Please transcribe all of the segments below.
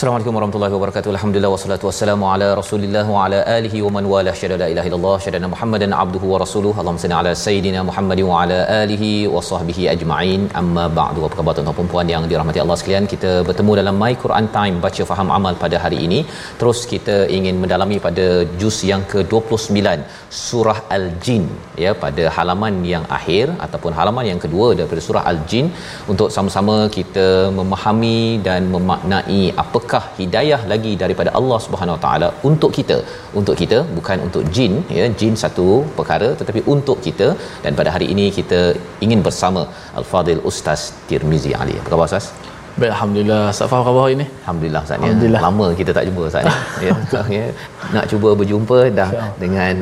Assalamualaikum warahmatullahi wabarakatuh. Alhamdulillah wassalatu wassalamu ala Rasulillah wa ala alihi wa man wala syada la ilaha illallah syada Muhammadan abduhu wa rasuluhu. Allahumma salli ala sayidina Muhammadin wa ala alihi wa sahbihi ajma'in. Amma ba'du. Apa khabar tuan-tuan puan yang dirahmati Allah sekalian? Kita bertemu dalam My Quran Time baca faham amal pada hari ini. Terus kita ingin mendalami pada juz yang ke-29 surah Al-Jin ya pada halaman yang akhir ataupun halaman yang kedua daripada surah Al-Jin untuk sama-sama kita memahami dan memaknai apakah hidayah lagi daripada Allah Subhanahu Wa Taala untuk kita untuk kita bukan untuk jin ya jin satu perkara tetapi untuk kita dan pada hari ini kita ingin bersama Al-Fadil Ustaz Tirmizi Ali apa khabar Ustaz Baik, Alhamdulillah. Ustaz faham khabar hari ni? Alhamdulillah Ustaz ya. Alhamdulillah. Lama kita tak jumpa Ustaz ya. ya. ya. Nak cuba berjumpa dah dengan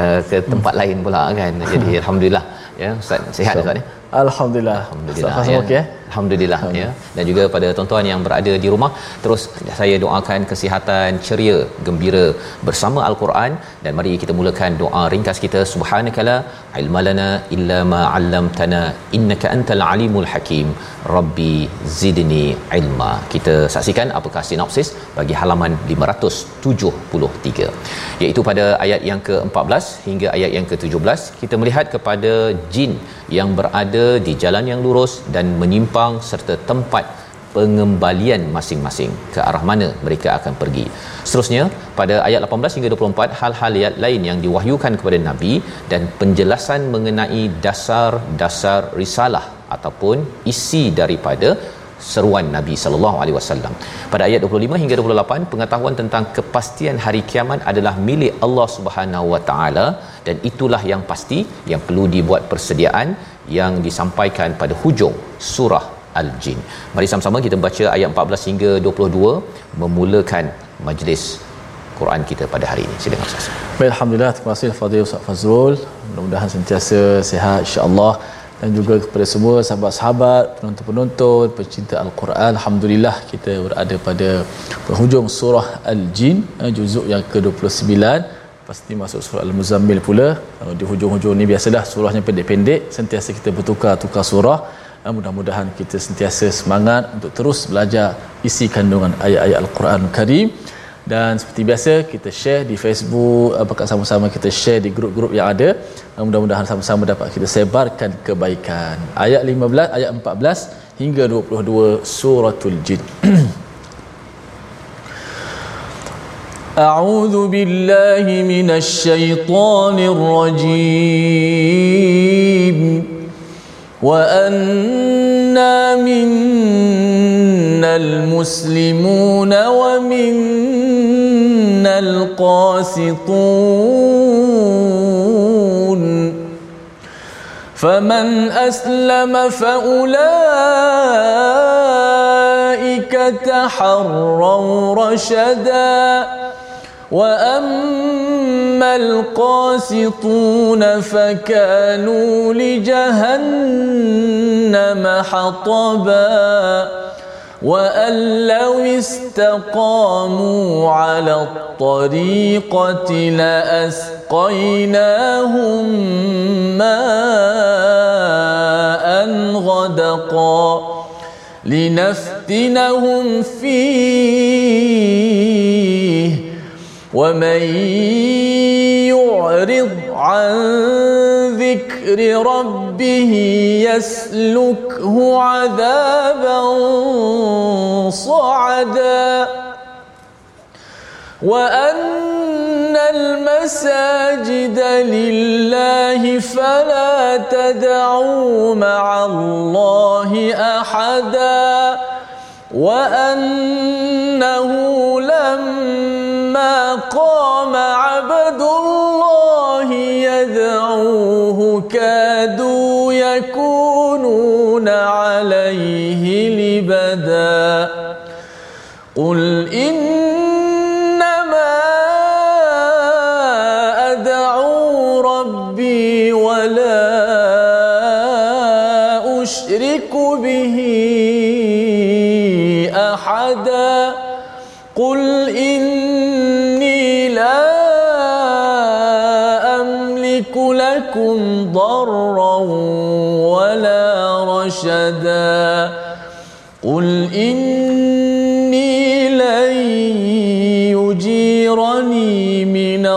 uh, ke tempat lain pula kan. Jadi alhamdulillah ya Ustaz sihat Ustaz ya. Alhamdulillah. Alhamdulillah ya. okey eh? Alhamdulillah ya. Dan juga pada tuan-tuan yang berada di rumah terus saya doakan kesihatan ceria, gembira bersama al-Quran dan mari kita mulakan doa ringkas kita subhanakala ilmalana illa ma 'allamtana innaka antal alimul hakim rabbi zidni ilma. Kita saksikan apakah sinopsis bagi halaman 573 iaitu pada ayat yang ke-14 hingga ayat yang ke-17 kita melihat kepada jin yang berada di jalan yang lurus dan menyimpang serta tempat pengembalian masing-masing ke arah mana mereka akan pergi. Seterusnya pada ayat 18 hingga 24 hal-hal lain yang diwahyukan kepada nabi dan penjelasan mengenai dasar-dasar risalah ataupun isi daripada seruan Nabi sallallahu alaihi wasallam. Pada ayat 25 hingga 28 pengetahuan tentang kepastian hari kiamat adalah milik Allah Subhanahu wa taala dan itulah yang pasti yang perlu dibuat persediaan yang disampaikan pada hujung surah Al-Jin. Mari sama-sama kita baca ayat 14 hingga 22 memulakan majlis Quran kita pada hari ini. Silakan Ustaz. Baik, Alhamdulillah. Terima kasih Fadil Ustaz Fazrul. Mudah-mudahan sentiasa sihat insya-Allah dan juga kepada semua sahabat-sahabat, penonton-penonton, pecinta Al-Quran. Alhamdulillah kita berada pada penghujung surah Al-Jin, eh, juzuk yang ke-29. Pasti masuk surah Al-Muzammil pula. Eh, Di hujung-hujung ni biasalah surahnya pendek-pendek, sentiasa kita bertukar-tukar surah. Eh, Mudah-mudahan kita sentiasa semangat untuk terus belajar isi kandungan ayat-ayat Al-Quran Karim dan seperti biasa kita share di Facebook apakah sama-sama kita share di grup-grup yang ada mudah-mudahan sama-sama dapat kita sebarkan kebaikan ayat 15 ayat 14 hingga 22 suratul jin أعوذ بالله من الشيطان الرجيم وأنا منا المسلمون ومنا القاسطون فمن أسلم فأولئك تحروا رشدا وأما القاسطون فكانوا لجهنم حطبا وأن لو استقاموا على الطريقة لأسقيناهم ماء غدقا لنفتنهم فيه ومن يعرض عن ذكر ربه يسلكه عذابا صعدا. وأن المساجد لله فلا تدعوا مع الله أحدا. وأنه لما قام قل إن قل إني لا أملك لكم ضرا ولا رشدا قل إني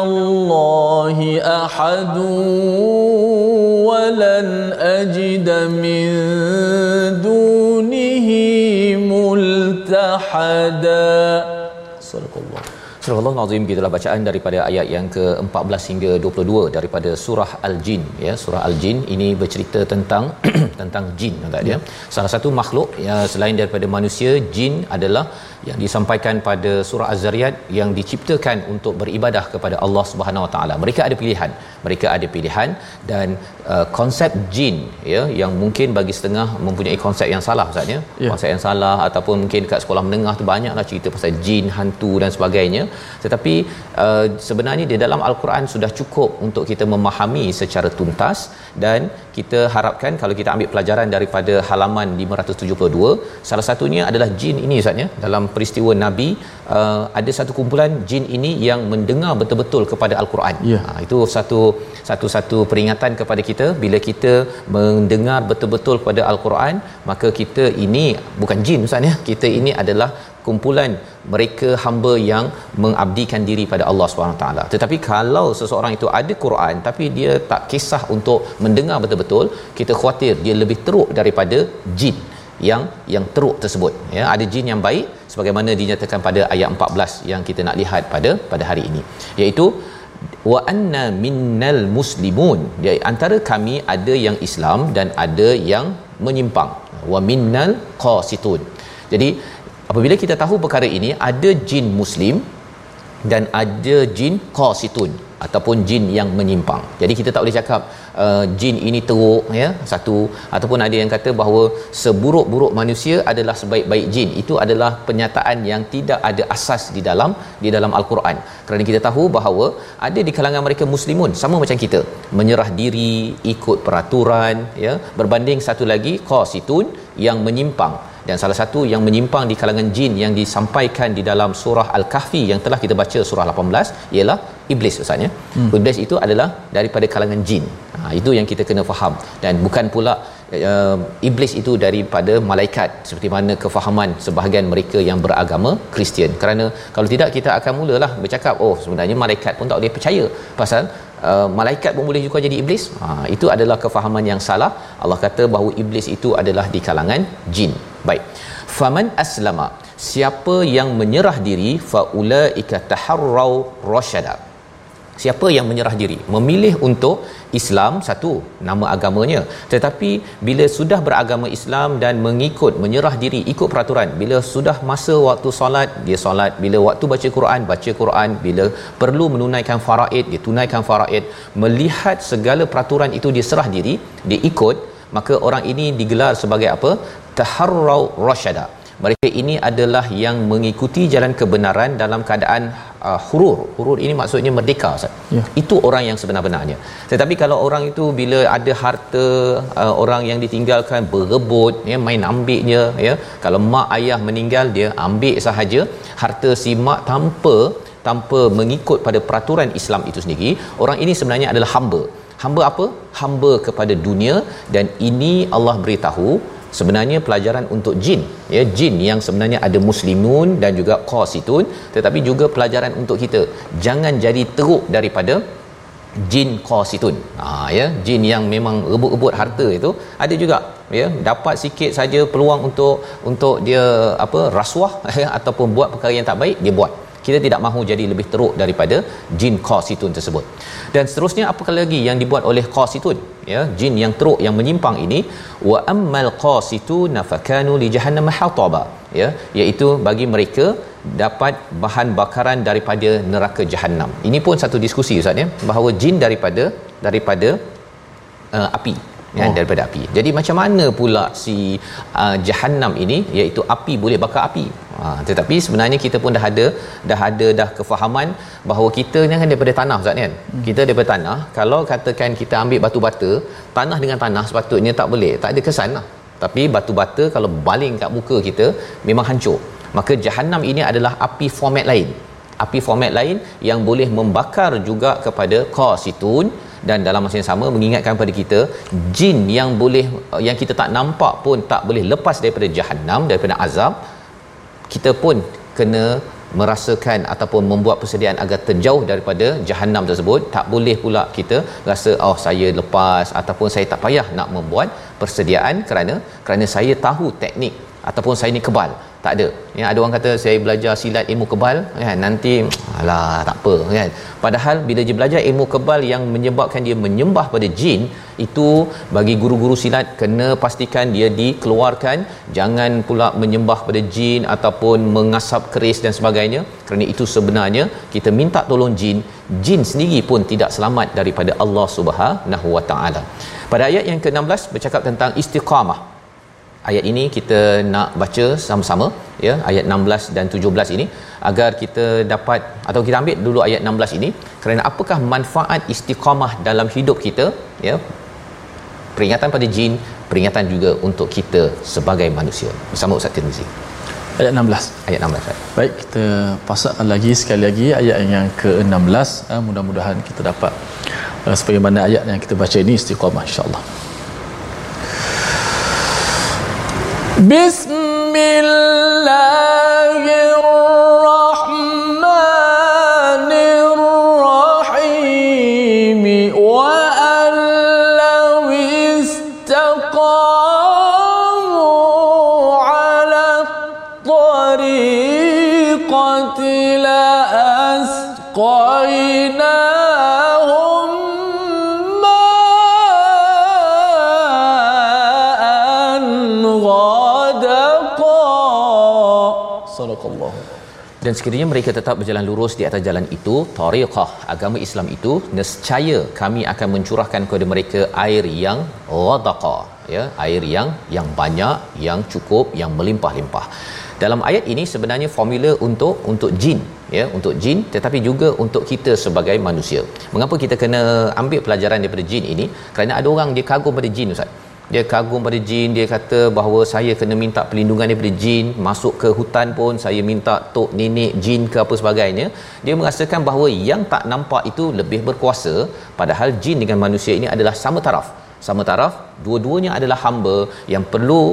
الله أحد ولن أجد من دونه ملتحدا. Surah Allah Azim gitulah bacaan daripada ayat yang ke-14 hingga 22 daripada surah Al-Jin ya surah Al-Jin ini bercerita tentang tentang jin tuan ya. Salah satu makhluk ya selain daripada manusia jin adalah yang disampaikan pada surah Az-Zariyat yang diciptakan untuk beribadah kepada Allah Subhanahu Wa Taala. Mereka ada pilihan. Mereka ada pilihan dan uh, konsep jin ya yang mungkin bagi setengah mempunyai konsep yang salah ustaz ya. Yeah. Konsep yang salah ataupun mungkin dekat sekolah menengah tu banyaklah cerita pasal jin, hantu dan sebagainya. Tetapi uh, sebenarnya di dalam al-Quran sudah cukup untuk kita memahami secara tuntas dan kita harapkan kalau kita ambil pelajaran daripada halaman 572 salah satunya adalah jin ini ustaz ya dalam peristiwa nabi uh, ada satu kumpulan jin ini yang mendengar betul-betul kepada al-Quran. Yeah. Ha, itu satu satu-satu peringatan kepada kita bila kita mendengar betul-betul kepada al-Quran maka kita ini bukan jin ustaz ya kita ini adalah kumpulan mereka hamba yang mengabdikan diri pada Allah taala. Tetapi kalau seseorang itu ada Quran tapi dia tak kisah untuk mendengar betul-betul, kita khawatir dia lebih teruk daripada jin yang yang teruk tersebut. Ya, ada jin yang baik sebagaimana dinyatakan pada ayat 14 yang kita nak lihat pada pada hari ini. Iaitu wa anna minnal muslimun. Jadi antara kami ada yang Islam dan ada yang menyimpang. Wa minnal qasitun. Jadi apabila kita tahu perkara ini ada jin muslim dan ada jin qasitun ataupun jin yang menyimpang. Jadi kita tak boleh cakap uh, jin ini teruk ya satu ataupun ada yang kata bahawa seburuk-buruk manusia adalah sebaik-baik jin. Itu adalah pernyataan yang tidak ada asas di dalam di dalam al-Quran. Kerana kita tahu bahawa ada di kalangan mereka muslimun sama macam kita, menyerah diri, ikut peraturan ya, berbanding satu lagi qasitun yang menyimpang dan salah satu yang menyimpang di kalangan jin yang disampaikan di dalam surah al-kahfi yang telah kita baca surah 18 ialah iblis ustaz ya. Hmm. iblis itu adalah daripada kalangan jin. Ha, itu yang kita kena faham. Dan bukan pula uh, iblis itu daripada malaikat seperti mana kefahaman sebahagian mereka yang beragama Kristian. Kerana kalau tidak kita akan mulalah bercakap oh sebenarnya malaikat pun tak boleh percaya pasal Uh, malaikat pun boleh juga jadi iblis. Ha, itu adalah kefahaman yang salah. Allah kata bahawa iblis itu adalah di kalangan jin. Baik. Faman aslama. Siapa yang menyerah diri faulaika taharrau rasyada siapa yang menyerah diri? Memilih untuk Islam satu nama agamanya. Tetapi bila sudah beragama Islam dan mengikut menyerah diri ikut peraturan bila sudah masa waktu solat dia solat. Bila waktu baca Quran baca Quran. Bila perlu menunaikan faraid dia tunaikan faraid. Melihat segala peraturan itu dia serah diri dia ikut maka orang ini digelar sebagai apa? Taharrau rasyada mereka ini adalah yang mengikuti jalan kebenaran dalam keadaan uh, hurur. Hurur ini maksudnya merdeka Ustaz. Ya. itu orang yang sebenar-benarnya. Tetapi kalau orang itu bila ada harta uh, orang yang ditinggalkan berebut ya main ambilnya ya kalau mak ayah meninggal dia ambil sahaja. Harta si mak tanpa tanpa mengikut pada peraturan Islam itu sendiri orang ini sebenarnya adalah hamba. Hamba apa? Hamba kepada dunia. Dan ini Allah beritahu sebenarnya pelajaran untuk jin ya jin yang sebenarnya ada muslimun dan juga qasitun tetapi juga pelajaran untuk kita. Jangan jadi teruk daripada jin qasitun ha ya jin yang memang rebut-rebut harta itu. Ada juga ya dapat sikit saja peluang untuk untuk dia apa rasuah ya, ataupun buat perkara yang tak baik dia buat kita tidak mahu jadi lebih teruk daripada jin qasitun tersebut. Dan seterusnya apa lagi yang dibuat oleh qasitun ya jin yang teruk yang menyimpang ini wa ammal qasitun fakanu li jahannam hataba. Ya iaitu bagi mereka dapat bahan bakaran daripada neraka jahanam. Ini pun satu diskusi ustaz ya bahawa jin daripada daripada uh, api ya oh. daripada api. Jadi macam mana pula si uh, jahanam ini iaitu api boleh bakar api. Ha, tetapi sebenarnya kita pun dah ada dah ada dah kefahaman bahawa kita ni kan daripada tanah ustaz kan. Hmm. Kita daripada tanah, kalau katakan kita ambil batu bata, tanah dengan tanah sepatutnya tak boleh, tak ada kesan lah. Tapi batu bata kalau baling kat muka kita memang hancur maka jahanam ini adalah api format lain api format lain yang boleh membakar juga kepada qasitun dan dalam masa yang sama mengingatkan kepada kita jin yang boleh yang kita tak nampak pun tak boleh lepas daripada jahanam daripada azab kita pun kena merasakan ataupun membuat persediaan agar terjauh daripada jahanam tersebut. Tak boleh pula kita rasa oh saya lepas ataupun saya tak payah nak membuat persediaan kerana kerana saya tahu teknik ataupun saya ni kebal tak ada ya ada orang kata saya belajar silat ilmu kebal kan? Nanti alah tak apa kan? Padahal bila dia belajar ilmu kebal yang menyebabkan dia menyembah pada jin itu bagi guru-guru silat kena pastikan dia dikeluarkan. Jangan pula menyembah pada jin ataupun mengasap keris dan sebagainya. Kerana itu sebenarnya kita minta tolong jin. Jin sendiri pun tidak selamat daripada Allah Subhanahu Wa Taala. Pada ayat yang ke-16 bercakap tentang istiqamah ayat ini kita nak baca sama-sama ya ayat 16 dan 17 ini agar kita dapat atau kita ambil dulu ayat 16 ini. Kerana apakah manfaat istiqamah dalam hidup kita ya? Peringatan pada jin peringatan juga untuk kita sebagai manusia. Bersama Ustaz Tirmizi. Ayat 16 ayat 16 Ustaz. baik kita pasakkan lagi sekali lagi ayat yang ke-16 uh, mudah-mudahan kita dapat uh, sebagaimana ayat yang kita baca ini istiqamah insyaallah بسم الله الرحمن الرحيم وأن لو استقاموا على الطريقة لأسقيناهم dan sekiranya mereka tetap berjalan lurus di atas jalan itu tariqah agama Islam itu nescaya kami akan mencurahkan kepada mereka air yang ghadaqa ya air yang yang banyak yang cukup yang melimpah-limpah. Dalam ayat ini sebenarnya formula untuk untuk jin ya untuk jin tetapi juga untuk kita sebagai manusia. Mengapa kita kena ambil pelajaran daripada jin ini? Kerana ada orang dia kagum pada jin ustaz dia kagum pada jin dia kata bahawa saya kena minta perlindungan daripada jin. Masuk ke hutan pun saya minta tok nenek jin ke apa sebagainya. Dia merasakan bahawa yang tak nampak itu lebih berkuasa padahal jin dengan manusia ini adalah sama taraf. Sama taraf dua-duanya adalah hamba yang perlu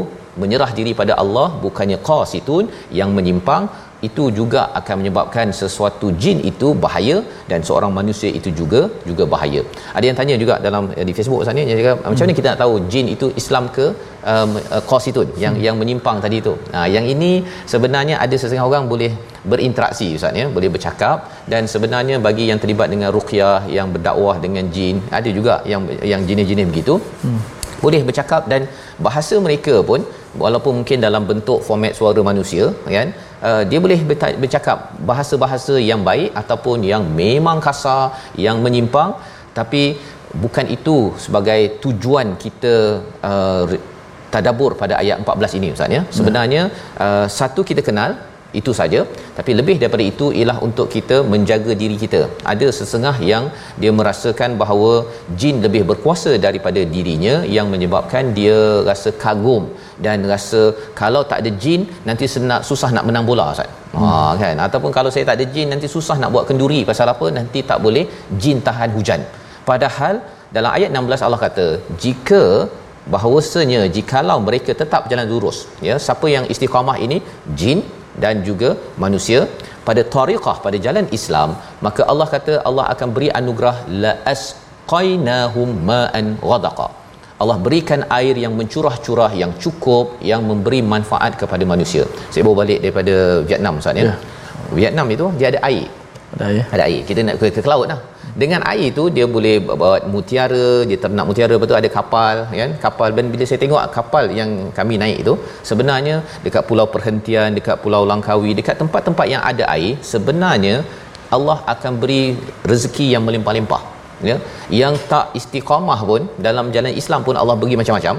menyerah diri pada Allah bukannya qasitun yang menyimpang itu juga akan menyebabkan sesuatu jin itu bahaya dan seorang manusia itu juga juga bahaya. Ada yang tanya juga dalam eh, di Facebook sana dia cakap macam mana kita nak tahu jin itu Islam ke um, uh, qasitun yang hmm. yang menyimpang tadi tu. Ha yang ini sebenarnya ada sesetengah orang boleh berinteraksi ustaz ya, boleh bercakap dan sebenarnya bagi yang terlibat dengan ruqyah yang berdakwah dengan jin ada juga yang yang jenis-jenis begitu. Hmm boleh bercakap dan bahasa mereka pun walaupun mungkin dalam bentuk format suara manusia kan uh, dia boleh bercakap bahasa-bahasa yang baik ataupun yang memang kasar yang menyimpang. Tapi bukan itu sebagai tujuan kita uh, tadabbur pada ayat 14 ini ustaz ya. Sebenarnya uh, satu kita kenal itu saja. Tapi lebih daripada itu ialah untuk kita menjaga diri kita. Ada sesengah yang dia merasakan bahawa jin lebih berkuasa daripada dirinya yang menyebabkan dia rasa kagum dan rasa kalau tak ada jin nanti senang susah nak menang bola ustaz. Hmm. ha kan? Ataupun kalau saya tak ada jin nanti susah nak buat kenduri. Pasal apa? Nanti tak boleh jin tahan hujan. Padahal dalam ayat 16 Allah kata jika bahawasanya jikalau mereka tetap jalan lurus ya siapa yang istiqamah ini? Jin dan juga manusia pada tariqah pada jalan Islam maka Allah kata Allah akan beri anugerah la asqainahum ma'an ghadaqa Allah berikan air yang mencurah-curah yang cukup yang memberi manfaat kepada manusia. Saya bawa balik daripada Vietnam Ustaz ya. Yeah. Vietnam itu dia ada air. Ada air. Ada air. Kita nak ke, ke, ke laut lah. Dengan air tu dia boleh bawa mutiara, dia ternak mutiara betul ada kapal kan. Kapal dan bila saya tengok kapal yang kami naik tu sebenarnya dekat pulau perhentian, dekat pulau Langkawi, dekat tempat-tempat yang ada air sebenarnya Allah akan beri rezeki yang melimpah-limpah ya? Yang tak istiqamah pun dalam jalan Islam pun Allah bagi macam-macam.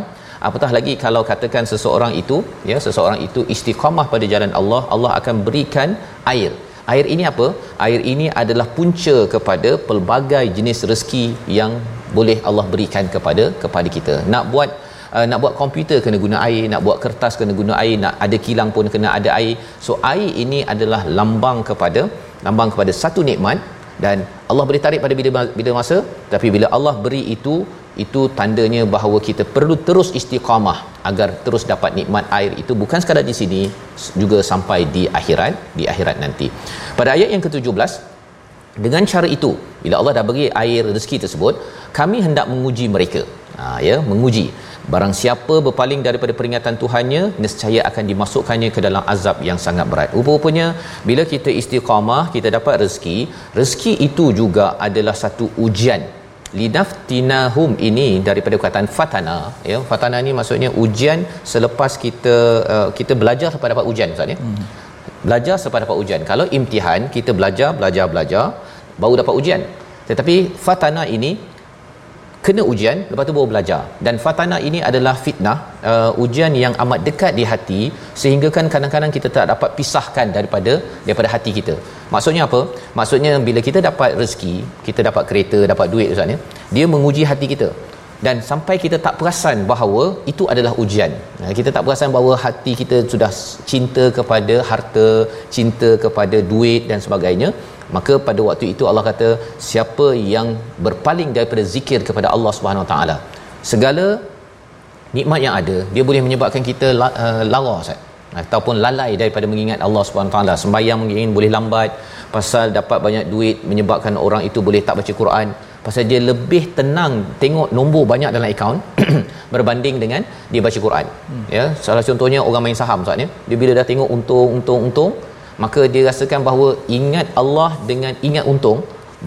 Apatah lagi kalau katakan seseorang itu ya seseorang itu istiqamah pada jalan Allah Allah akan berikan air air ini apa? Air ini adalah punca kepada pelbagai jenis rezeki yang boleh Allah berikan kepada kepada kita. Nak buat uh, nak buat komputer kena guna air nak buat kertas kena guna air nak ada kilang pun kena ada air. So air ini adalah lambang kepada lambang kepada satu nikmat dan Allah boleh tarik pada bila bila masa. Tapi bila Allah beri itu itu tandanya bahawa kita perlu terus istiqamah agar terus dapat nikmat air itu bukan sekadar di sini juga sampai di akhirat di akhirat nanti pada ayat yang ke-17 dengan cara itu bila Allah dah bagi air rezeki tersebut kami hendak menguji mereka ha, ya menguji Barang siapa berpaling daripada peringatan Tuhannya, nescaya akan dimasukkannya ke dalam azab yang sangat berat. Rupa-rupanya, bila kita istiqamah, kita dapat rezeki, rezeki itu juga adalah satu ujian. Lidaftinahum ini daripada perkataan fatana. Ya, fatana ni maksudnya ujian selepas kita uh, kita belajar sampai dapat ujian. Ustaz, ya? Hmm. Belajar sampai dapat ujian. Kalau imtihan, kita belajar, belajar, belajar, baru dapat ujian. Tetapi fatana ini kena ujian lepas tu baru belajar. Dan fatana ini adalah fitnah uh, ujian yang amat dekat di hati sehingga kan kadang-kadang kita tak dapat pisahkan daripada daripada hati kita. Maksudnya apa? Maksudnya bila kita dapat rezeki kita dapat kereta dapat duit ustaz ya dia menguji hati kita dan sampai kita tak perasan bahawa itu adalah ujian. Kita tak perasan bahawa hati kita sudah cinta kepada harta, cinta kepada duit dan sebagainya maka pada waktu itu Allah kata siapa yang berpaling daripada zikir kepada Allah Subhanahu Wa Taala segala nikmat yang ada dia boleh menyebabkan kita uh, lara Ustaz. Ataupun lalai daripada mengingat Allah Subhanahu Taala. Sembahyang mungkin boleh lambat pasal dapat banyak duit menyebabkan orang itu boleh tak baca Quran pasal dia lebih tenang tengok nombor banyak dalam akaun berbanding dengan dia baca Quran. Hmm. ya salah contohnya orang main saham Ustaz ya. Dia bila dah tengok untung untung untung maka dia rasakan bahawa ingat Allah dengan ingat untung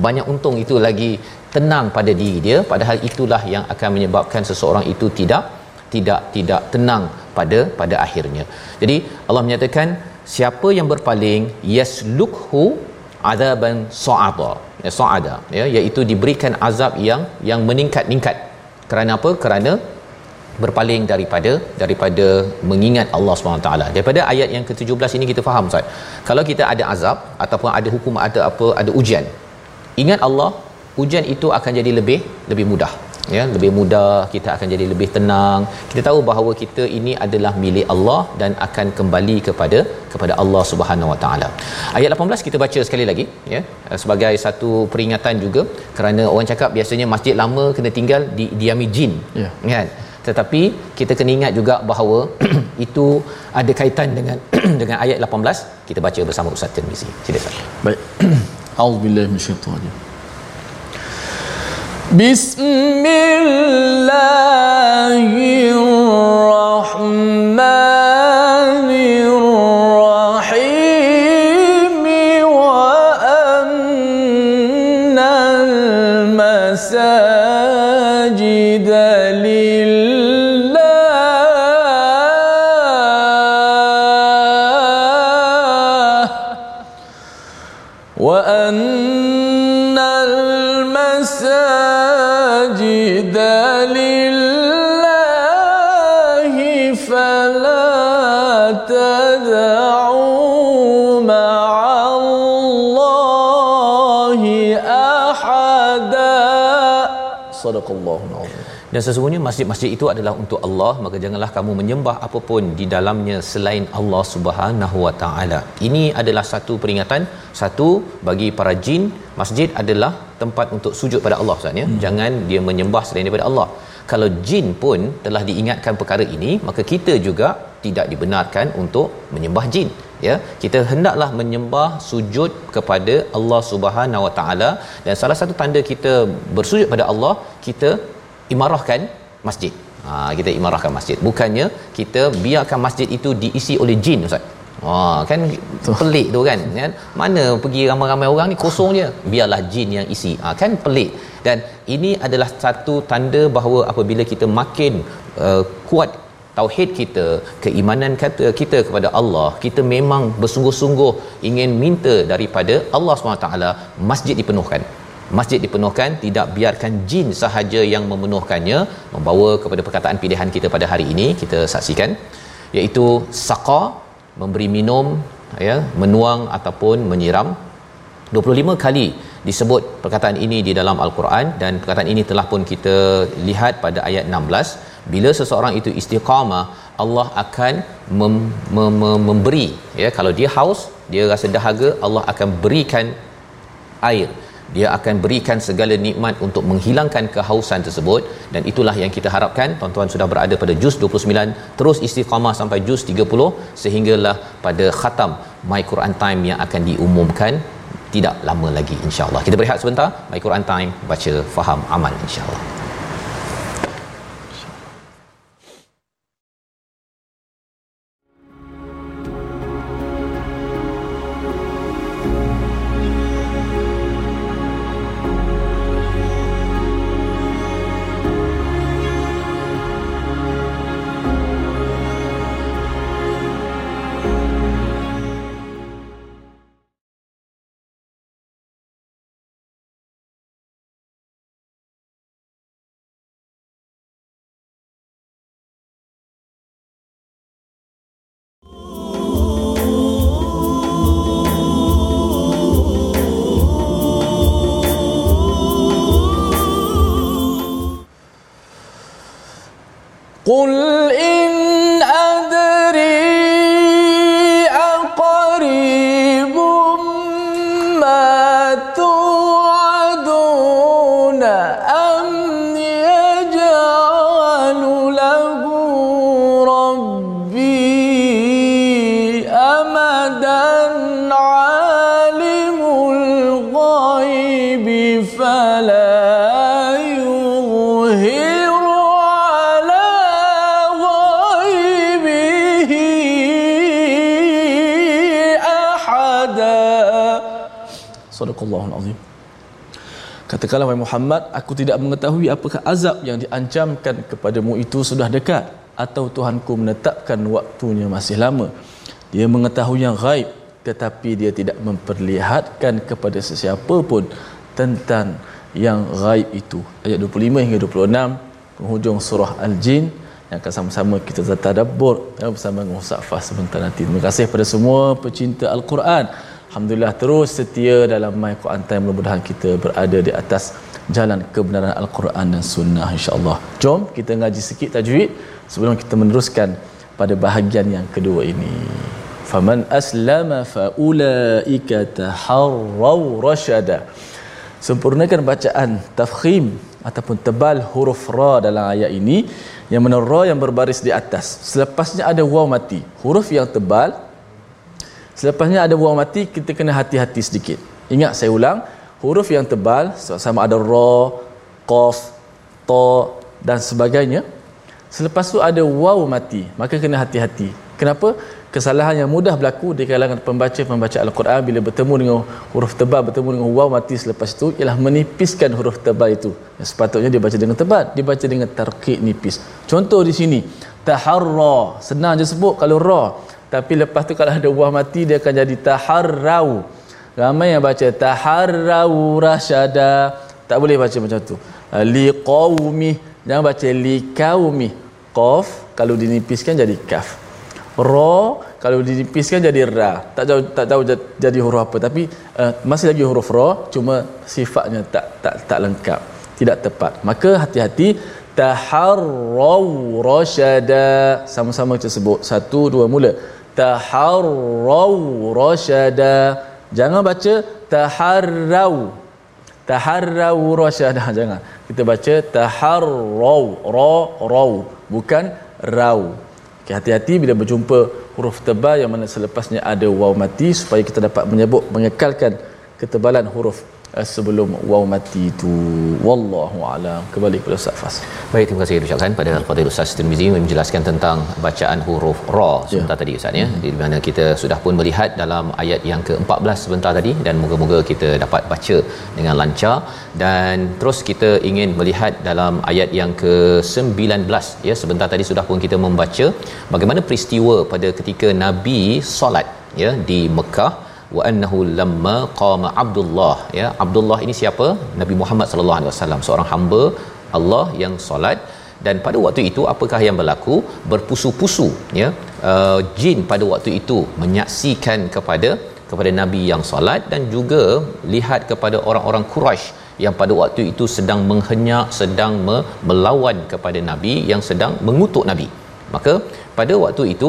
banyak untung itu lagi tenang pada diri dia. Padahal itulah yang akan menyebabkan seseorang itu tidak tidak tidak tenang pada pada akhirnya. Jadi Allah menyatakan siapa yang berpaling yaslukhu adaban sa'ada ya sa'ada ya iaitu diberikan azab yang yang meningkat-ningkat. Kerana apa? Kerana berpaling daripada daripada mengingat Allah SWT daripada ayat yang ke-17 ini kita faham Ustaz. Kalau kita ada azab ataupun ada hukum ada apa ada ujian ingat Allah ujian itu akan jadi lebih lebih mudah ya lebih mudah kita akan jadi lebih tenang. Kita tahu bahawa kita ini adalah milik Allah dan akan kembali kepada kepada Allah Subhanahu Wa Taala. Ayat 18 kita baca sekali lagi ya. Sebagai satu peringatan juga kerana orang cakap biasanya masjid lama kena tinggal di diami jin ya. kan? Tetapi kita kena ingat juga bahawa itu ada kaitan dengan dengan ayat 18 kita baca bersama Ustaz Tirmizi. Sila Ustaz. Baik. Auzubillahi minasyaitanir Bismillahirrahmanirrahim Dan sesungguhnya masjid-masjid itu adalah untuk Allah, maka janganlah kamu menyembah apapun di dalamnya selain Allah Subhanahu Wa Taala. Ini adalah satu peringatan, satu bagi para jin, masjid adalah tempat untuk sujud pada Allah Ustaz ya. Hmm. Jangan dia menyembah selain daripada Allah. kalau jin pun telah diingatkan perkara ini maka kita juga tidak dibenarkan untuk menyembah jin ya kita hendaklah menyembah sujud kepada Allah Subhanahu Wa Taala dan salah satu tanda kita bersujud pada Allah kita imarahkan masjid. Ha, kita imarahkan masjid. Bukannya kita biarkan masjid itu diisi oleh jin ustaz. Wah, kan pelik tu kan kan? Mana pergi ramai-ramai orang ni kosong je. Biarlah jin yang isi. Ha, kan pelik. Dan ini adalah satu tanda bahawa apabila kita makin uh, kuat tauhid kita keimanan kata kita kepada Allah kita memang bersungguh-sungguh ingin minta daripada Allah SWT masjid dipenuhkan masjid dipenuhkan tidak biarkan jin sahaja yang memenuhkannya. Membawa kepada perkataan pilihan kita pada hari ini kita saksikan iaitu saqa memberi minum ya menuang ataupun menyiram. 25 kali disebut perkataan ini di dalam al-Quran dan perkataan ini telah pun kita lihat pada ayat 16 bila seseorang itu istiqamah Allah akan mem- mem- mem- memberi ya. Kalau dia haus dia rasa dahaga Allah akan berikan air dia akan berikan segala nikmat untuk menghilangkan kehausan tersebut. Dan itulah yang kita harapkan. Tuan-tuan sudah berada pada juz 29 terus istiqamah sampai juz 30 sehinggalah pada khatam my Quran time yang akan diumumkan tidak lama lagi insyaallah kita berehat sebentar. My Quran time baca faham amal insyaallah قل Katakanlah wahai Muhammad, aku tidak mengetahui apakah azab yang diancamkan kepadamu itu sudah dekat atau Tuhanku menetapkan waktunya masih lama. Dia mengetahui yang gaib tetapi dia tidak memperlihatkan kepada sesiapa pun tentang yang gaib itu. Ayat 25 hingga 26 penghujung surah Al-Jin yang akan sama-sama kita tadabbur ya, bersama dengan Ustaz Fah sebentar nanti. Terima kasih kepada semua pecinta Al-Quran. Alhamdulillah terus setia dalam My Quran Time mudah-mudahan kita berada di atas jalan kebenaran Al-Quran dan Sunnah insya-Allah. Jom kita ngaji sikit tajwid sebelum kita meneruskan pada bahagian yang kedua ini. Faman aslama faulaika taharraw rasyada. Sempurnakan bacaan tafkhim ataupun tebal huruf ra dalam ayat ini yang mana ra yang berbaris di atas. Selepasnya ada waw mati. Huruf yang tebal Selepasnya ada waw mati kita kena hati-hati sedikit. Ingat saya ulang, huruf yang tebal sama ada ra, qaf, ta dan sebagainya. Selepas tu ada waw mati, maka kena hati-hati. Kenapa? Kesalahan yang mudah berlaku di kalangan pembaca-pembaca Al-Quran bila bertemu dengan huruf tebal, bertemu dengan waw mati selepas itu ialah menipiskan huruf tebal itu. Yang sepatutnya dibaca dengan tebal, dibaca dengan tarqiq nipis. Contoh di sini, taharra, senang je sebut kalau ra. Tapi lepas tu kalau ada waw mati dia akan jadi taharrau. Ramai yang baca taharrau rasyada. Tak boleh baca macam tu. Liqaumi. Jangan baca liqaumi. Qaf kalau dinipiskan jadi kaf. Ra kalau dinipiskan jadi ra. Tak tahu tak tahu jadi huruf apa tapi uh, masih lagi huruf ra cuma sifatnya tak tak tak lengkap. Tidak tepat. Maka hati-hati taharrau rasyada. Sama-sama kita sebut. Satu dua mula taharrau rasyada jangan baca taharrau. Taharrau rasyadah jangan. Kita baca taharrau. Ra rau bukan rau. Okay, hati-hati bila berjumpa huruf tebal yang mana selepasnya ada waw mati supaya kita dapat menyebut mengekalkan ketebalan huruf sebelum waw mati itu wallahu alam kembali kepada Ustaz Fas. Baik terima kasih ucapkan pada Fadil Ustaz Tirmizi menjelaskan tentang bacaan huruf ra sebentar ya. tadi Ustaz ya hmm. di mana kita sudah pun melihat dalam ayat yang ke-14 sebentar tadi dan moga-moga kita dapat baca dengan lancar dan terus kita ingin melihat dalam ayat yang ke-19 ya sebentar tadi sudah pun kita membaca bagaimana peristiwa pada ketika Nabi solat ya di Mekah wa annahu lamma qama Abdullah. Ya Abdullah ini siapa? Nabi Muhammad sallallahu alaihi wasallam seorang hamba Allah yang solat. Dan pada waktu itu apakah yang berlaku? Berpusu-pusu ya. Uh, jin pada waktu itu menyaksikan kepada kepada nabi yang solat dan juga lihat kepada orang-orang Quraisy yang pada waktu itu sedang menghenyak sedang melawan kepada nabi yang sedang mengutuk nabi. Maka pada waktu itu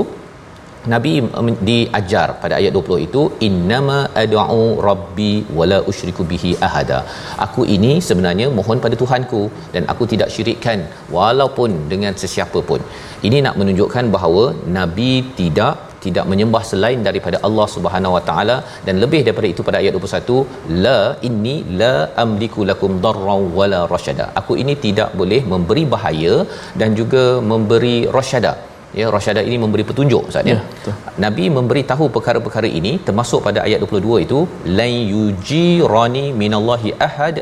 Nabi diajar pada ayat 20 itu innama ad'u rabbi wala usyriku bihi ahada. Aku ini sebenarnya mohon pada Tuhanku dan aku tidak syirikkan walaupun dengan sesiapa pun. Ini nak menunjukkan bahawa nabi tidak tidak menyembah selain daripada Allah Subhanahu Wa Taala dan lebih daripada itu pada ayat 21 la inni la amliku lakum darran wala rasyada. Aku ini tidak boleh memberi bahaya dan juga memberi rasyada ya rasyadah ini memberi petunjuk ustaz ya, ya nabi memberi tahu perkara-perkara ini termasuk pada ayat 22 itu la yujirani minallahi ahad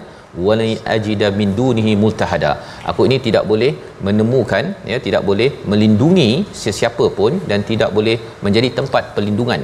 wala ajida min dunihi multahada. Aku ini tidak boleh menemukan ya tidak boleh melindungi sesiapa pun dan tidak boleh menjadi tempat perlindungan.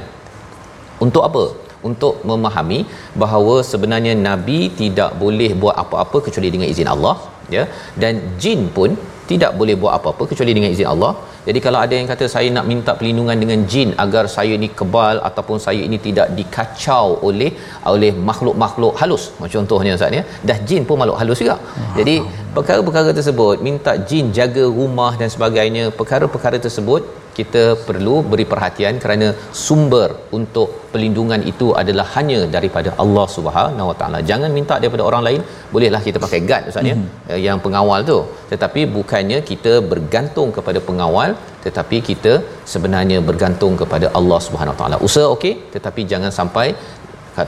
Untuk apa? Untuk memahami bahawa sebenarnya nabi tidak boleh buat apa-apa kecuali dengan izin Allah ya. Dan jin pun tidak boleh buat apa-apa kecuali dengan izin Allah jadi kalau ada yang kata saya nak minta perlindungan dengan jin agar saya ini kebal ataupun saya ini tidak dikacau oleh oleh makhluk-makhluk halus. Macam contohnya Ustaz ya. Dah jin pun makhluk halus juga. Jadi perkara-perkara tersebut minta jin jaga rumah dan sebagainya, perkara-perkara tersebut kita perlu beri perhatian kerana sumber untuk perlindungan itu adalah hanya daripada Allah Subhanahu Wa Taala. Jangan minta daripada orang lain. Bolehlah kita pakai guard ustaz ya, mm-hmm. yang pengawal tu. Tetapi bukannya kita bergantung kepada pengawal tetapi kita sebenarnya bergantung kepada Allah Subhanahu Taala. Usaha okey tetapi jangan sampai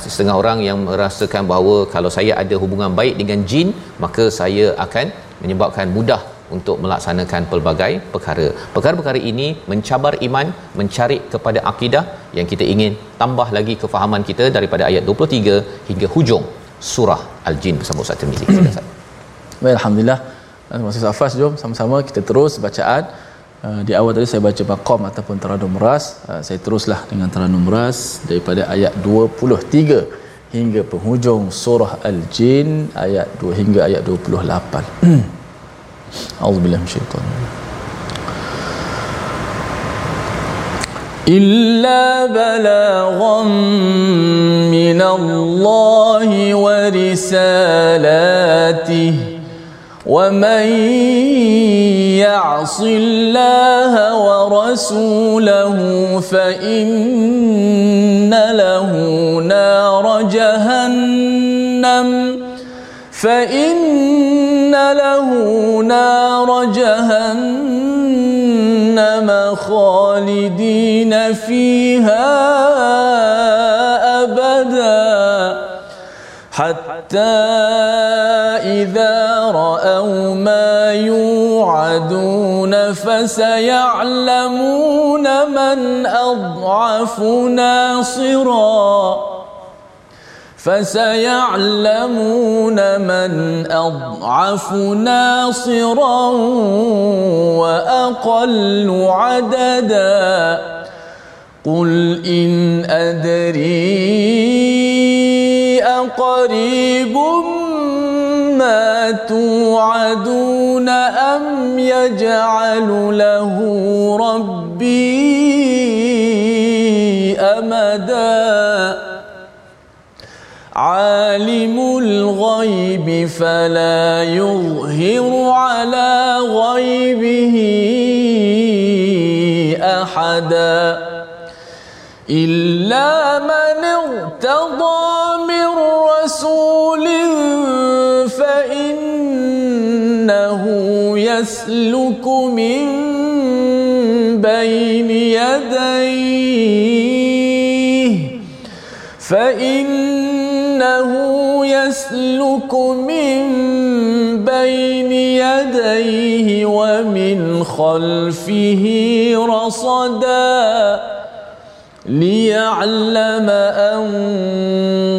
setengah orang yang merasakan bahawa kalau saya ada hubungan baik dengan jin maka saya akan menyebabkan mudah untuk melaksanakan pelbagai perkara. Perkara-perkara ini mencabar iman, mencari kepada akidah yang kita ingin tambah lagi kefahaman kita daripada ayat 23 hingga hujung surah Al-Jin bersama Ustaz Tirmizi. Baik, alhamdulillah. Terima kasih. Jom sama-sama kita terus bacaan. Uh, di awal tadi saya baca maqam ataupun taranum ras. Uh, saya teruslah dengan taranum ras daripada ayat 23 hingga penghujung surah Al-Jin ayat 2 hingga ayat 28. أعوذ بالله من الشيطان إلا بلاغا من الله ورسالاته ومن يعص الله ورسوله فإن له نار جهنم. فإن له نار جهنم خالدين فيها أبدا. حتى إذا رأوا ما يوعدون فسيعلمون من أضعف ناصراً. فسيعلمون من أضعف ناصرا وأقل عددا. قل إن أدري أقريب ما توعدون أم يجعل له ربي أمدا؟ عالم الغيب فلا يظهر على غيبه أحدا. إلا من ارتضى من رسول يسلك من بين يديه فإنه يسلك من بين يديه ومن خلفه رصدا ليعلم أن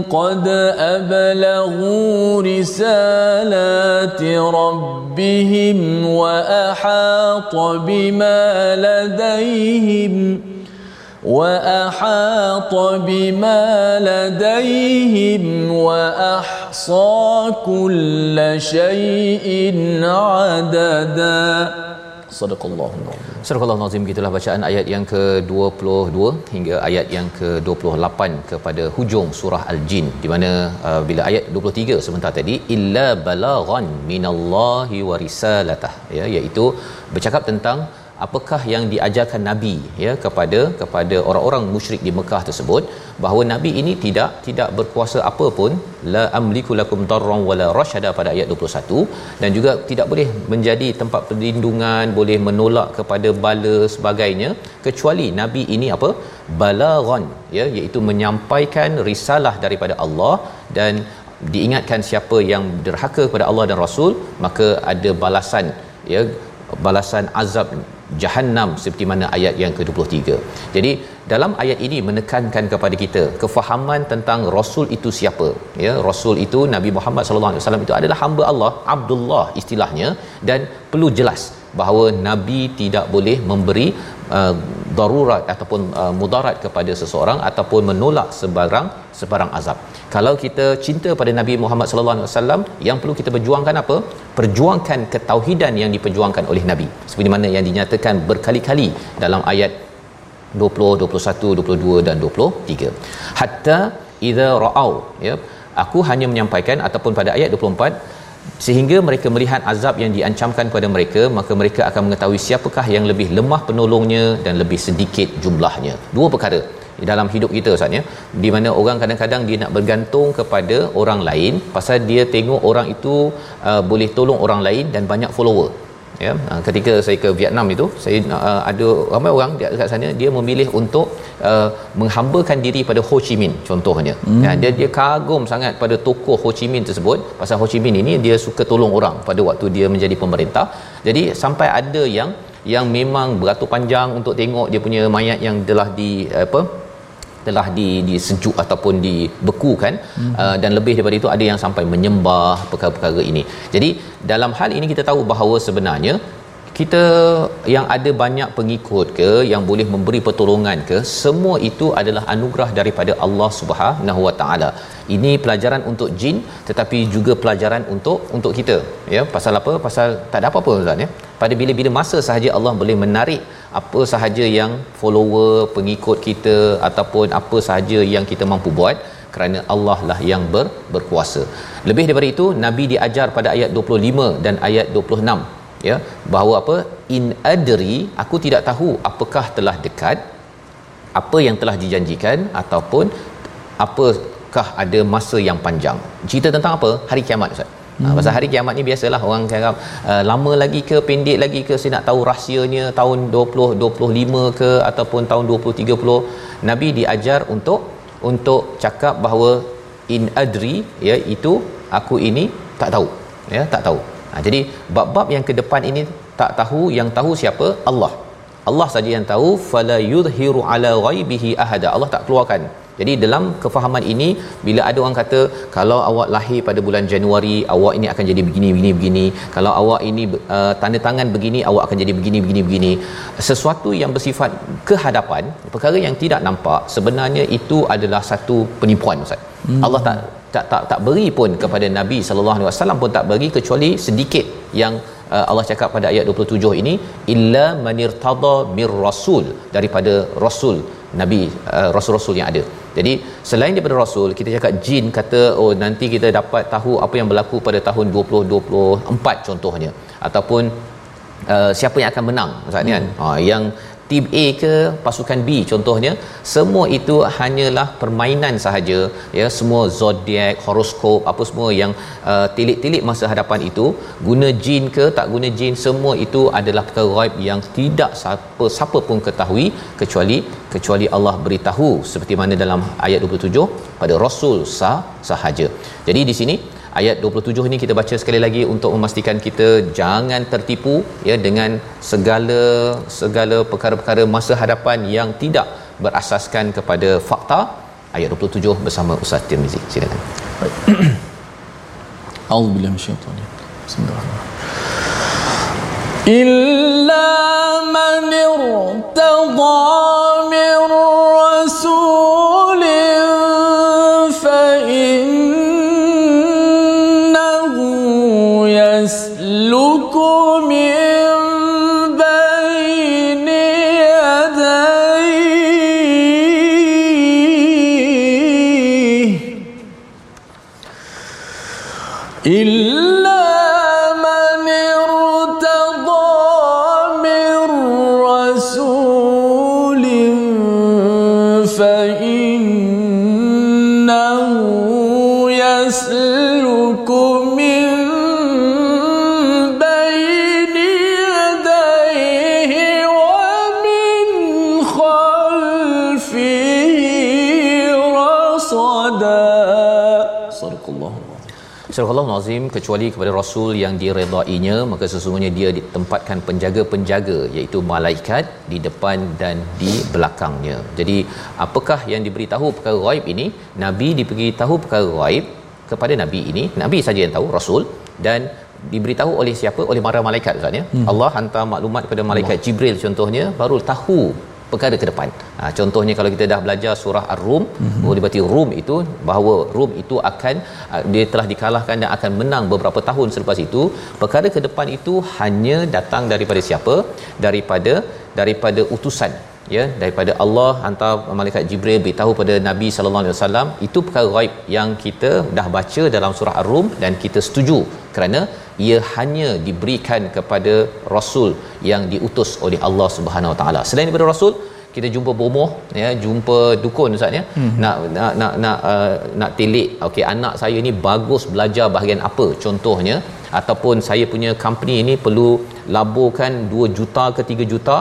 قد أبلغوا رسالات ربهم وأحاط بما لديهم وأحاط بما لديهم وأحصى كل شيء عددا. صدق الله Surah Al-Nazim gitulah bacaan ayat yang ke-22 hingga ayat yang ke-28 kepada hujung surah Al-Jin di mana uh, bila ayat 23 sebentar tadi illa balaghan minallahi wa risalatah ya iaitu bercakap tentang apakah yang diajarkan nabi ya kepada kepada orang-orang musyrik di Mekah tersebut bahawa nabi ini tidak tidak berkuasa apa pun? La amliku lakum darran wala rasyada pada ayat 21 dan juga tidak boleh menjadi tempat perlindungan boleh menolak kepada bala sebagainya kecuali nabi ini apa? Balaghan ya iaitu menyampaikan risalah daripada Allah dan diingatkan siapa yang derhaka kepada Allah dan Rasul maka ada balasan ya balasan azab jahannam seperti mana ayat yang ke-23. Jadi dalam ayat ini menekankan kepada kita kefahaman tentang rasul itu siapa. Ya, rasul itu Nabi Muhammad sallallahu alaihi wasallam itu adalah hamba Allah, Abdullah istilahnya dan perlu jelas bahawa nabi tidak boleh memberi uh, darurat ataupun uh, mudarat kepada seseorang ataupun menolak sebarang sebarang azab. Kalau kita cinta pada Nabi Muhammad sallallahu alaihi wasallam, yang perlu kita perjuangkan apa? Perjuangkan ketauhidan yang diperjuangkan oleh Nabi. Seperti mana yang dinyatakan berkali-kali dalam ayat 20, 21, 22 dan 23. Hatta idza ra'au ya. Aku hanya menyampaikan ataupun pada ayat 24 sehingga mereka melihat azab yang diancamkan kepada mereka maka mereka akan mengetahui siapakah yang lebih lemah penolongnya dan lebih sedikit jumlahnya. Dua perkara dalam hidup kita Ustaz ya. Di mana orang kadang-kadang dia nak bergantung kepada orang lain pasal dia tengok orang itu uh, boleh tolong orang lain dan banyak follower ya uh, ketika saya ke Vietnam itu saya uh, ada ramai orang dekat sana dia memilih untuk uh, menghambakan diri pada Ho Chi Minh contohnya. Hmm. ya dia dia kagum sangat pada tokoh Ho Chi Minh tersebut. Pasal Ho Chi Minh ini dia suka tolong orang pada waktu dia menjadi pemerintah. Jadi sampai ada yang yang memang beratur panjang untuk tengok dia punya mayat yang telah di apa telah di disejuk ataupun dibekukan hmm. uh, dan lebih daripada itu ada yang sampai menyembah perkara-perkara ini. Jadi dalam hal ini kita tahu bahawa sebenarnya kita yang ada banyak pengikut ke yang boleh memberi pertolongan ke semua itu adalah anugerah daripada Allah Subhanahu Wa Taala. Ini pelajaran untuk jin tetapi juga pelajaran untuk untuk kita. Ya, pasal apa? Pasal tak ada apa-apa Ustaz ya. Pada bila-bila masa sahaja Allah boleh menarik apa sahaja yang follower, pengikut kita ataupun apa sahaja yang kita mampu buat kerana Allah lah yang ber, berkuasa. Lebih daripada itu, Nabi diajar pada ayat 25 dan ayat 26 ya, bahawa apa? In adri, aku tidak tahu apakah telah dekat apa yang telah dijanjikan ataupun apakah ada masa yang panjang. Cerita tentang apa? Hari kiamat Ustaz. Hmm. pasal hari kiamat ni biasalah orang cakap uh, lama lagi ke pendek lagi ke saya nak tahu rahsianya tahun 20 25 ke ataupun tahun 20 30 nabi diajar untuk untuk cakap bahawa in adri ya itu aku ini tak tahu ya tak tahu. Ha, jadi bab-bab yang ke depan ini tak tahu yang tahu siapa? Allah. Allah saja yang tahu fala yudhiru ala ghaibihi ahada. Allah tak keluarkan jadi dalam kefahaman ini bila ada orang kata kalau awak lahir pada bulan Januari awak ini akan jadi begini begini begini kalau awak ini uh, tanda tangan begini awak akan jadi begini begini begini sesuatu yang bersifat kehadapan perkara yang tidak nampak sebenarnya itu adalah satu penipuan Ustaz. Hmm. Allah tak tak tak tak beri pun kepada Nabi sallallahu alaihi wasallam pun tak bagi kecuali sedikit yang uh, Allah cakap pada ayat 27 ini illa manirtada mir rasul daripada rasul nabi uh, rasul-rasul yang ada. Jadi selain daripada rasul kita cakap jin kata oh nanti kita dapat tahu apa yang berlaku pada tahun 2024 contohnya ataupun uh, siapa yang akan menang Ustaz ni kan. Hmm. Ha yang tim A ke pasukan B contohnya semua itu hanyalah permainan sahaja ya. Semua zodiak horoskop apa semua yang uh, tilik-tilik masa hadapan itu guna jin ke tak guna jin semua itu adalah perkara ghaib yang tidak siapa siapa pun ketahui kecuali kecuali Allah beritahu seperti mana dalam ayat 27 pada rasul sah sahaja. Jadi di sini ayat 27 ini kita baca sekali lagi untuk memastikan kita jangan tertipu ya dengan segala segala perkara-perkara masa hadapan yang tidak berasaskan kepada fakta. Ayat 27 bersama Ustaz Tirmizi. Silakan. A'udzubillahi minasyaitanir Bismillahirrahmanirrahim. Illa man irtada min rasulin إلا Allah Nazim kecuali kepada Rasul yang diredainya maka sesungguhnya dia ditempatkan penjaga-penjaga iaitu malaikat di depan dan di belakangnya. Jadi apakah yang diberitahu perkara ghaib ini? Nabi diberitahu perkara ghaib kepada Nabi ini. Nabi saja yang tahu, Rasul dan diberitahu oleh siapa? Oleh para malaikat Ustaz ya. Hmm. Allah hantar maklumat kepada malaikat Allah. Jibril contohnya baru tahu perkara ke depan. Ha, contohnya kalau kita dah belajar surah Ar-Rum, mm-hmm. berarti Rum itu bahawa Rum itu akan uh, dia telah dikalahkan dan akan menang beberapa tahun selepas itu. Perkara ke depan itu hanya datang daripada siapa? Daripada daripada utusan ya daripada Allah hantar malaikat Jibril beritahu pada Nabi sallallahu alaihi wasallam itu perkara ghaib yang kita dah baca dalam surah Ar-Rum dan kita setuju kerana ia hanya diberikan kepada rasul yang diutus oleh Allah Subhanahu Wa Taala. Selain daripada rasul, kita jumpa bomoh ya, jumpa dukun ustaz ya. Hmm. Nak nak nak nak uh, nak tilik okey anak saya ni bagus belajar bahagian apa contohnya ataupun saya punya company ni perlu laburkan 2 juta ke 3 juta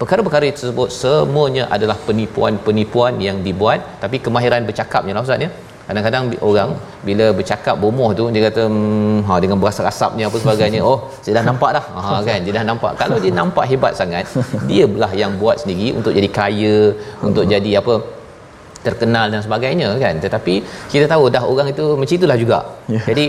perkara-perkara tersebut semuanya adalah penipuan-penipuan yang dibuat. Tapi kemahiran bercakapnya lah ustaz ya. Kadang-kadang orang bila bercakap bomoh tu dia kata hmm, ha dengan berasa asapnya apa sebagainya. Oh saya dah nampak dah. Ha kan? Dia dah nampak. Kalau dia nampak hebat sangat dia belah yang buat sendiri untuk jadi kaya untuk jadi apa terkenal dan sebagainya kan? Tetapi kita tahu dah orang itu macam itulah juga. Yeah. jadi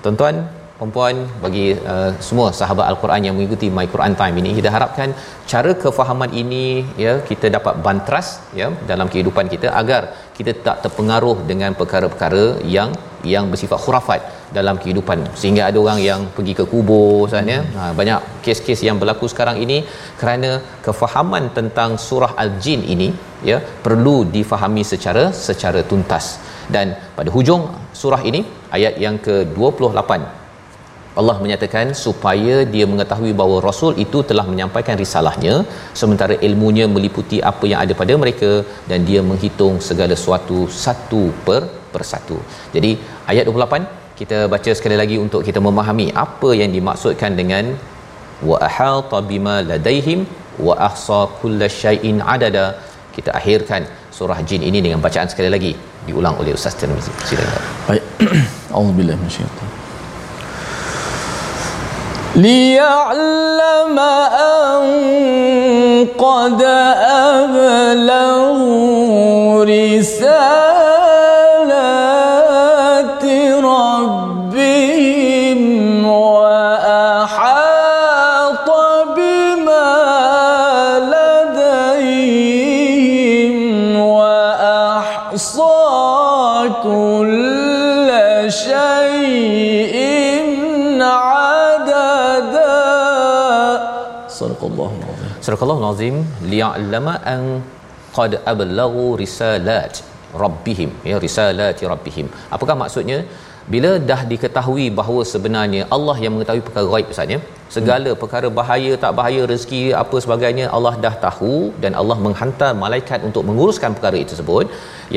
tuan-tuan perempuan bagi uh, semua sahabat al-Quran yang mengikuti My Quran Time ini kita harapkan cara kefahaman ini ya kita dapat bantras ya dalam kehidupan kita agar kita tak terpengaruh dengan perkara-perkara yang yang bersifat khurafat dalam kehidupan sehingga ada orang yang pergi ke kubur misalnya hmm. ha, banyak kes-kes yang berlaku sekarang ini kerana kefahaman tentang surah al-jin ini ya perlu difahami secara secara tuntas dan pada hujung surah ini ayat yang ke-28 Allah menyatakan supaya dia mengetahui bahawa rasul itu telah menyampaikan risalahnya sementara ilmunya meliputi apa yang ada pada mereka dan dia menghitung segala sesuatu satu per persatu. Jadi ayat 28 kita baca sekali lagi untuk kita memahami apa yang dimaksudkan dengan wa ahata bima ladaihim wa ahsa kullasyai'in adada. Kita akhirkan surah jin ini dengan bacaan sekali lagi diulang oleh Ustaz Tirmizi. Silakan. Baik. Auzubillahi minasyaitanir ليعلم أن قد أبلغوا رسالات Surah Al-Azim liya'lama an qad ablaghu risalat rabbihim. Ya risalati rabbihim. Apakah maksudnya? Bila dah diketahui bahawa sebenarnya Allah yang mengetahui perkara ghaib Ustaz ya? Segala hmm. perkara bahaya tak bahaya rezeki apa sebagainya Allah dah tahu dan Allah menghantar malaikat untuk menguruskan perkara itu tersebut.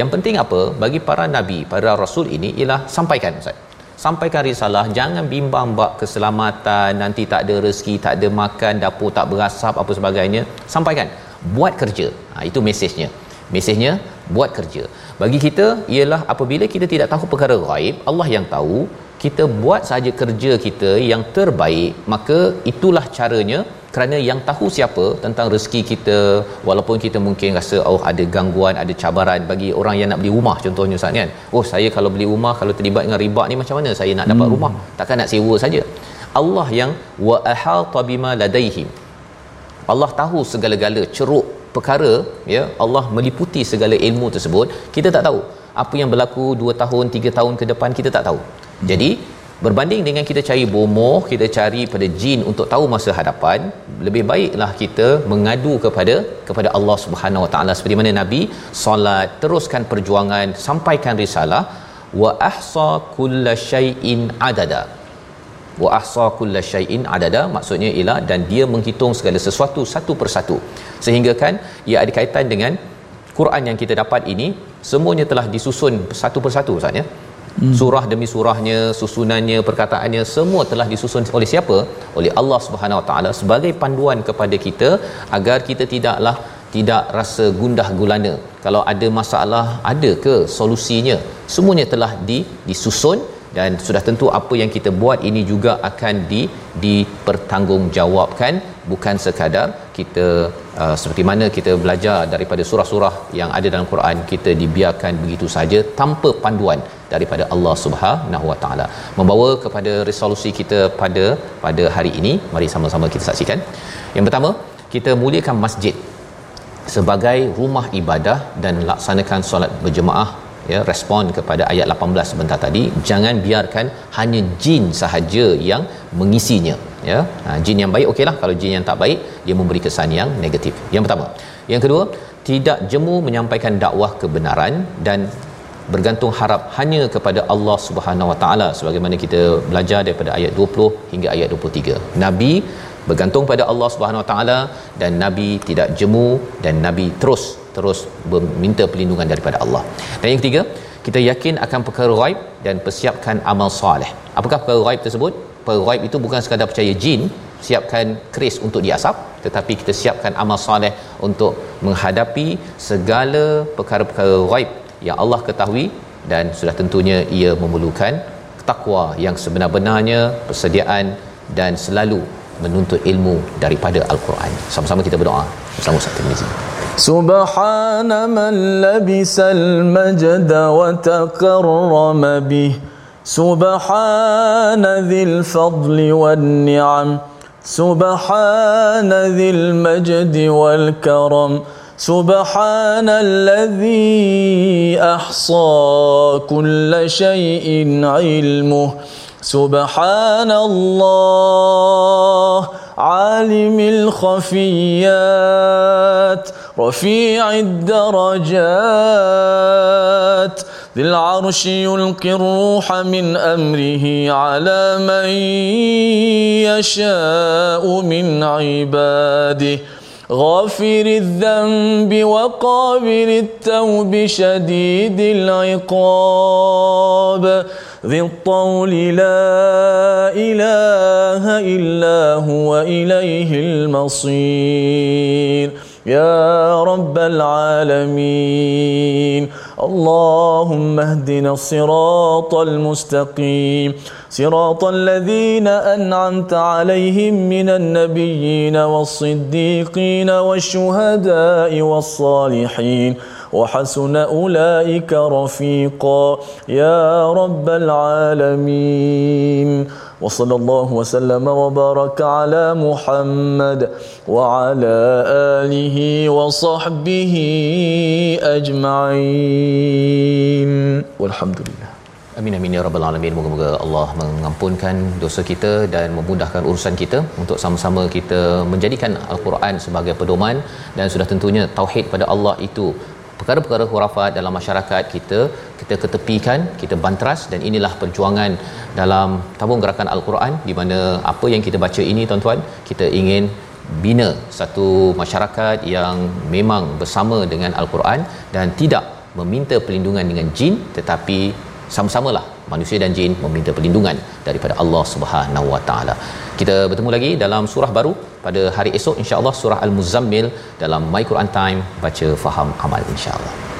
Yang penting apa? Bagi para nabi para rasul ini ialah sampaikan Ustaz sampaikan risalah jangan bimbang bab keselamatan. Nanti tak ada rezeki tak ada makan dapur tak berasap apa sebagainya. Sampaikan buat kerja. Ha, itu mesejnya. Mesejnya buat kerja. Bagi kita ialah apabila kita tidak tahu perkara gaib Allah yang tahu kita buat saja kerja kita yang terbaik maka itulah caranya kerana yang tahu siapa tentang rezeki kita walaupun kita mungkin rasa oh ada gangguan ada cabaran bagi orang yang nak beli rumah contohnya Ustaz kan? Oh saya kalau beli rumah kalau terlibat dengan riba ni macam mana saya nak dapat hmm. rumah? Takkan nak sewa saja. Allah yang wa ahata bima ladaihim. Allah tahu segala-gala ceruk perkara ya? Allah meliputi segala ilmu tersebut. Kita tak tahu. Apa yang berlaku 2 tahun 3 tahun ke depan kita tak tahu. Jadi berbanding dengan kita cari bomoh kita cari pada jin untuk tahu masa hadapan lebih baiklah kita mengadu kepada kepada Allah Subhanahu Wa Taala. Seperti mana nabi solat teruskan perjuangan sampaikan risalah. Wa ahsa kullasyai'in adada. Wa ahsa kullasyai'in adada maksudnya ialah dan dia menghitung segala sesuatu satu persatu. Sehingga kan ia ada kaitan dengan Quran yang kita dapat ini semuanya telah disusun satu persatu Ustaz ya hmm. surah demi surahnya susunannya perkataannya semua telah disusun oleh siapa? Oleh Allah Subhanahu Wa Taala sebagai panduan kepada kita agar kita tidaklah tidak rasa gundah gulana. Kalau ada masalah ada ke solusinya? Semuanya telah di, disusun dan sudah tentu apa yang kita buat ini juga akan di dipertanggungjawabkan. Bukan sekadar kita uh, seperti mana kita belajar daripada surah-surah yang ada dalam Quran kita dibiarkan begitu saja tanpa panduan daripada Allah Subhanahu Wa Taala. Membawa kepada resolusi kita pada pada hari ini mari sama-sama kita saksikan. Yang pertama kita muliakan masjid sebagai rumah ibadah dan laksanakan solat berjemaah ya respon kepada ayat 18 sebentar tadi. Jangan biarkan hanya jin sahaja yang mengisinya ya. Ha, jin yang baik okeylah. Kalau jin yang tak baik dia memberi kesan yang negatif. Yang pertama. Yang kedua tidak jemu menyampaikan dakwah kebenaran dan bergantung harap hanya kepada Allah Subhanahu Wa Taala sebagaimana kita belajar daripada ayat 20 hingga ayat 23 nabi bergantung pada Allah Subhanahu Wa Taala dan nabi tidak jemu dan nabi terus terus meminta perlindungan daripada Allah. Dan yang ketiga, kita yakin akan perkara ghaib dan persiapkan amal soleh. Apakah perkara ghaib tersebut? Perkara ghaib itu bukan sekadar percaya jin, siapkan keris untuk diasap, tetapi kita siapkan amal soleh untuk menghadapi segala perkara-perkara ghaib yang Allah ketahui dan sudah tentunya ia memerlukan takwa yang sebenar-benarnya persediaan dan selalu menuntut ilmu daripada al-Quran. Sama-sama kita berdoa. Sama-sama Ustaz Tirmizi. Subhana man labisal majda wa takarrama bih Subhana dhil fadli wal ni'am Subhana dhil majdi wal karam سبحان الذي أحصى كل شيء علمه. سبحان الله عالم الخفيات رفيع الدرجات. ذي العرش يلقي الروح من أمره على من يشاء من عباده. غافر الذنب وقابل التوب شديد العقاب. ذي الطول لا إله إلا هو إليه المصير. يا رب العالمين اللهم اهدنا الصراط المستقيم. صراط الذين أنعمت عليهم من النبيين والصديقين والشهداء والصالحين وحسن أولئك رفيقا. يا رب العالمين. وصلى الله وسلم وبارك على محمد وعلى آله وصحبه أجمعين. والحمد لله. Amin amin ya rabbal alamin. Moga-moga Allah mengampunkan dosa kita dan memudahkan urusan kita untuk sama-sama kita menjadikan al-Quran sebagai pedoman dan sudah tentunya tauhid pada Allah itu perkara-perkara khurafat dalam masyarakat kita kita ketepikan kita bantras dan inilah perjuangan dalam tabung gerakan al-Quran di mana apa yang kita baca ini tuan-tuan kita ingin bina satu masyarakat yang memang bersama dengan al-Quran dan tidak meminta perlindungan dengan jin tetapi sama-samalah manusia dan jin meminta perlindungan daripada Allah Subhanahu Wa Taala. Kita bertemu lagi dalam surah baru pada hari esok insya-Allah surah Al-Muzammil dalam My Quran Time baca faham amal insya-Allah.